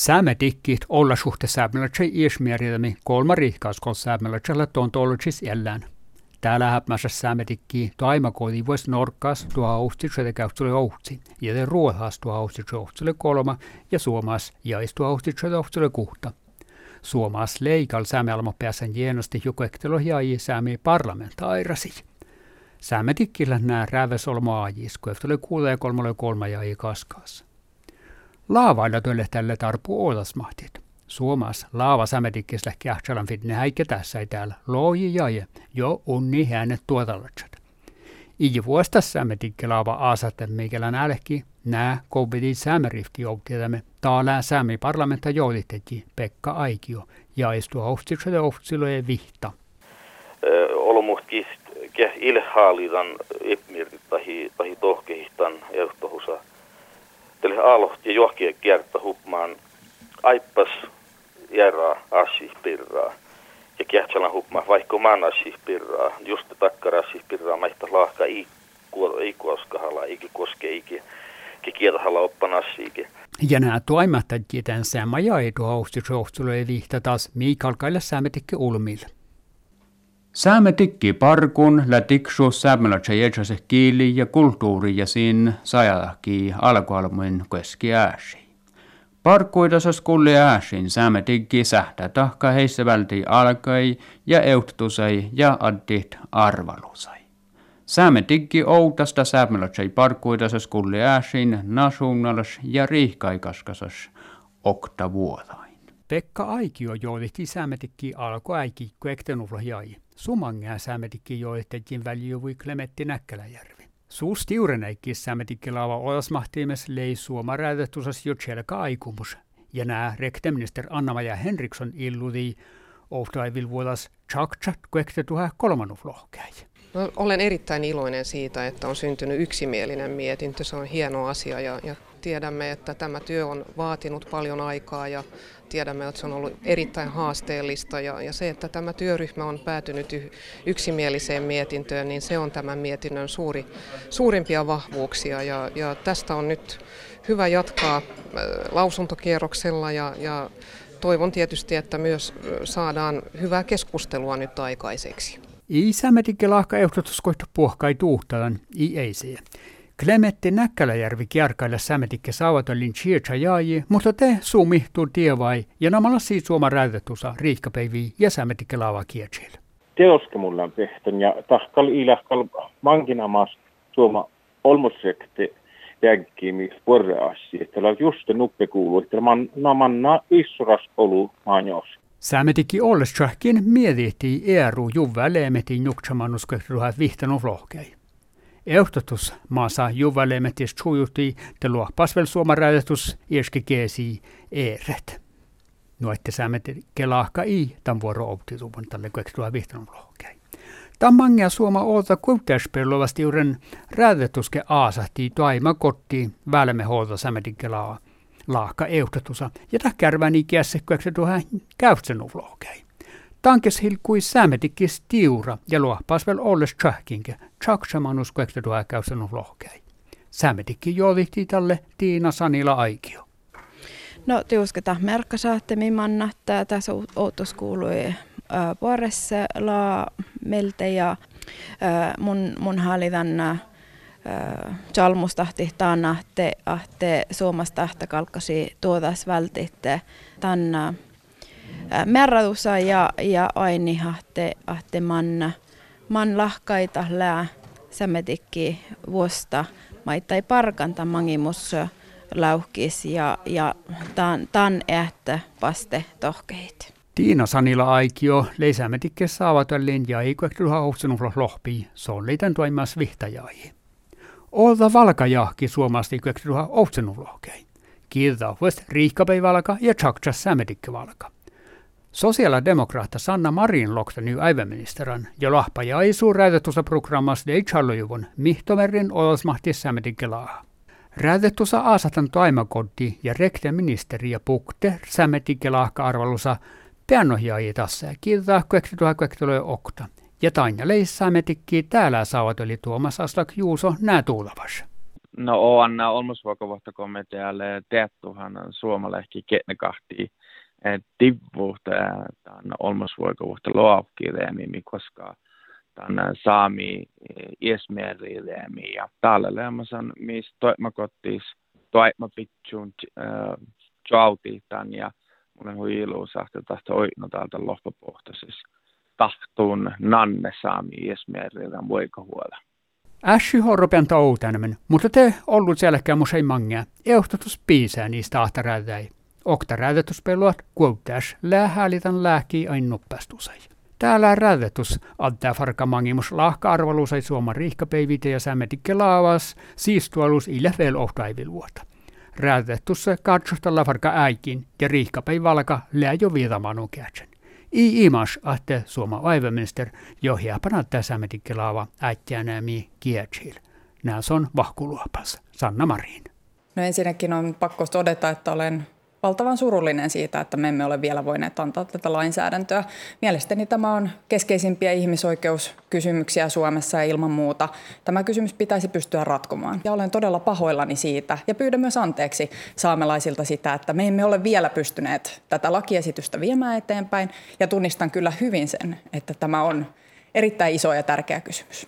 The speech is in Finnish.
Säämetikkit olla suhte säämällätsä iesmieriämi kolma rihkauskol säämällätsällä tontologis ellään. Täällä häpmässä säämetikki taimakoodi vois norkkaas tuo austitselle käytselle ohtsi, ja te ruohas tuo austitselle ohtselle kolma, ja suomas jäis tuo austitselle ohtselle kuhta. Suomas leikal säämelmo pääsen hienosti joku ektelo jäi säämi parlamentairasi. Säämetikkillä nää räävesolmo aajis, kun kuulee kolmalle kolma jäi kaskaassa. Laavailla tölle tälle tarpu olasmahtit. Suomas laava sämetikkisellä kähtsälan fitne häikä tässä ei täällä looji jaje jo unni hänet tuotallatsat. Iji vuosta sämetikke laava aasatte mikä nälki nää covidin sämerifti joutietamme täällä sämi parlamenta joulitetti Pekka Aikio ja istua ohtikselle ohtsilojen vihta. Olomuhti ilhaalidan epmirtit tahi, tahi tohkehihtan Tälle aalohti ja johkia kiertä hupmaan aippas järää asi pirraa. Ja kiehtällä hupmaan vaikka man asi pirraa. Just takkara asi pirraa maihta lahka ei kuoskahalla eikä koske eikä kieltähalla oppan asiikin. Ja nämä toimattajat tämän sama ja edu haustisohtsulo ei vihta taas Miikalkaille säämetikki ulmille. Saametikki parkun lätiksu saamelaiset kieli ja kulttuuri ja sin sajaki alkualmuin keski ääsi. Parkkuidasas kulli ääsin saametikki sähtä tahka heissä välti alkai ja euttusai ja addit arvalusai. Saametikki outasta saamelaiset parkkuidasas kulli ääsin nasunnalas ja riihkaikaskasas oktavuotain. Pekka Aikio joudihti säämetikki alko äiki, kun jäi. Sumangää säämetikki joitettiin väljuvui Klemetti Näkkäläjärvi. Suus tiurenäikki säämetikki laava olasmahtiimes lei suoma räätetusas jo tjelka aikumus. Ja nää rekteminister Anna-Maja Henriksson illudi ohtaivil vuodas kuekte tuha kolmannuf lohkäi. No, olen erittäin iloinen siitä, että on syntynyt yksimielinen mietintö. Se on hieno asia ja, ja tiedämme, että tämä työ on vaatinut paljon aikaa ja tiedämme, että se on ollut erittäin haasteellista ja, ja se, että tämä työryhmä on päätynyt yksimieliseen mietintöön, niin se on tämän mietinnön suuri, suurimpia vahvuuksia ja, ja tästä on nyt hyvä jatkaa äh, lausuntokierroksella ja, ja toivon tietysti, että myös saadaan hyvää keskustelua nyt aikaiseksi. Isämetikke lahka ehdotuskoita puhkai tuuhtalan i ei se. Klemetti Näkkäläjärvi kierkailla sämetikke saavatollin chietsa jaaji, mutta te tuu tievai ja namalla siitä suoma räätetusa riikkapäiviä ja sämetikke laava kietsillä. Teoske mulla on pehtön ja tahkal ilahkal mankinamas suoma olmosekte jänkkiimi porreassi, että on just nuppe kuuluu, että man namanna issuras olu maanjos. Sämetikki ollessäkin mietittiin eru juvväleemetin juktsamannuskehtuhat vihtanut lohkei. Ehtotus maassa juvalemetis sujuti te luo pasvel suomaräjätus iäski keesi eeret. Nuotte saamet kelahka i tämän vuoro optituvun tälle kuekstua vihtanut lohkei. Tammangia suoma oota kuutteispellovasti juuren räätetuske aasahti toima kotti välme huolta sametin kelaa laaka ehtotusa ja täkkärväni kiässä kuekstua käytsenut lohkei. Tankes hilkui sämetikkis tiura ja luo pasvel olles tsähkinke, tjaksamanus kuekta tuo käysen lohkei. Sämetikki joolihti tälle Tiina Sanila Aikio. No tiusketa merkka saatte mimanna, että tässä outos kuului puolessa la melte ja mun, mun hallitan chalmustahti te ahte suomastahta kalkkasi tuotas vältitte tänne merratusa ja, ja aini hahte, ahte man, man lahkaita lää sämetikki vuosta maittai parkanta mangimus lauhkis ja, ja tan, tan ähtä vaste tohkeit. Tiina Sanila aikio leisämetikke saavatellin ja ei kuektuha houksunut lohpi, se on leitän toimas vihtajai. Olta valkajahki suomasti kuektuha houksunut lohkei. Kiitos riikkapäivalka ja tjaktsas sämetikke valka. Sosiaalidemokraatta Sanna Marin lokta ny aiväministeran ja lahpa ja isu räätetusa programmas de chalujuvun mihtomerin olosmahti sämedin kelaa. Räätetusa aasatan taimakoddi ja rekte ministeri ja pukte sämedin kelahka arvalusa peannohjaajia tässä ja kuektetua kuekteluja okta. Ja Tanja Leissa metikki täällä saavat oli Tuomas Aslak Juuso nää tuulavas. No on olmusvuokovuotta komitealle teettuhan suomalehki ketnekahti. Tivvuutta tämän olmusvuokovuotta luokkileemi, koska tämän saami iesmerileemi ja täällä leemasan mis toimakottis toimapitsuun jautiin ja mulle huiluus että tahto oino täältä loppupohtaisessa tahtuun nanne saami iesmerileemi voikahuolella. Äsy horropen tautanemen, mutta te ollut selkeä musei mangia. Euhtotus piisää niistä ahtarädäi. Okta rädetuspeluat kuuttäs läähäälitän lääki ain noppastusai. Täällä rädetus addaa farkamangimus lahka-arvalusai suoman riihkapeivite ja sämmetikke laavas, siistualus ille veel ohtaiviluota. Rädetus katsostalla farka äikin ja riihkapei valka lää jo. I imas ahte suoma aivaminister johjaa panattaa sämmetikkelaava äittiänäämi kietsil. Nämä on vahkuluopas. Sanna Marin. No ensinnäkin on pakko todeta, että olen valtavan surullinen siitä, että me emme ole vielä voineet antaa tätä lainsäädäntöä. Mielestäni tämä on keskeisimpiä ihmisoikeuskysymyksiä Suomessa ja ilman muuta tämä kysymys pitäisi pystyä ratkomaan. Ja olen todella pahoillani siitä ja pyydän myös anteeksi saamelaisilta sitä, että me emme ole vielä pystyneet tätä lakiesitystä viemään eteenpäin ja tunnistan kyllä hyvin sen, että tämä on erittäin iso ja tärkeä kysymys.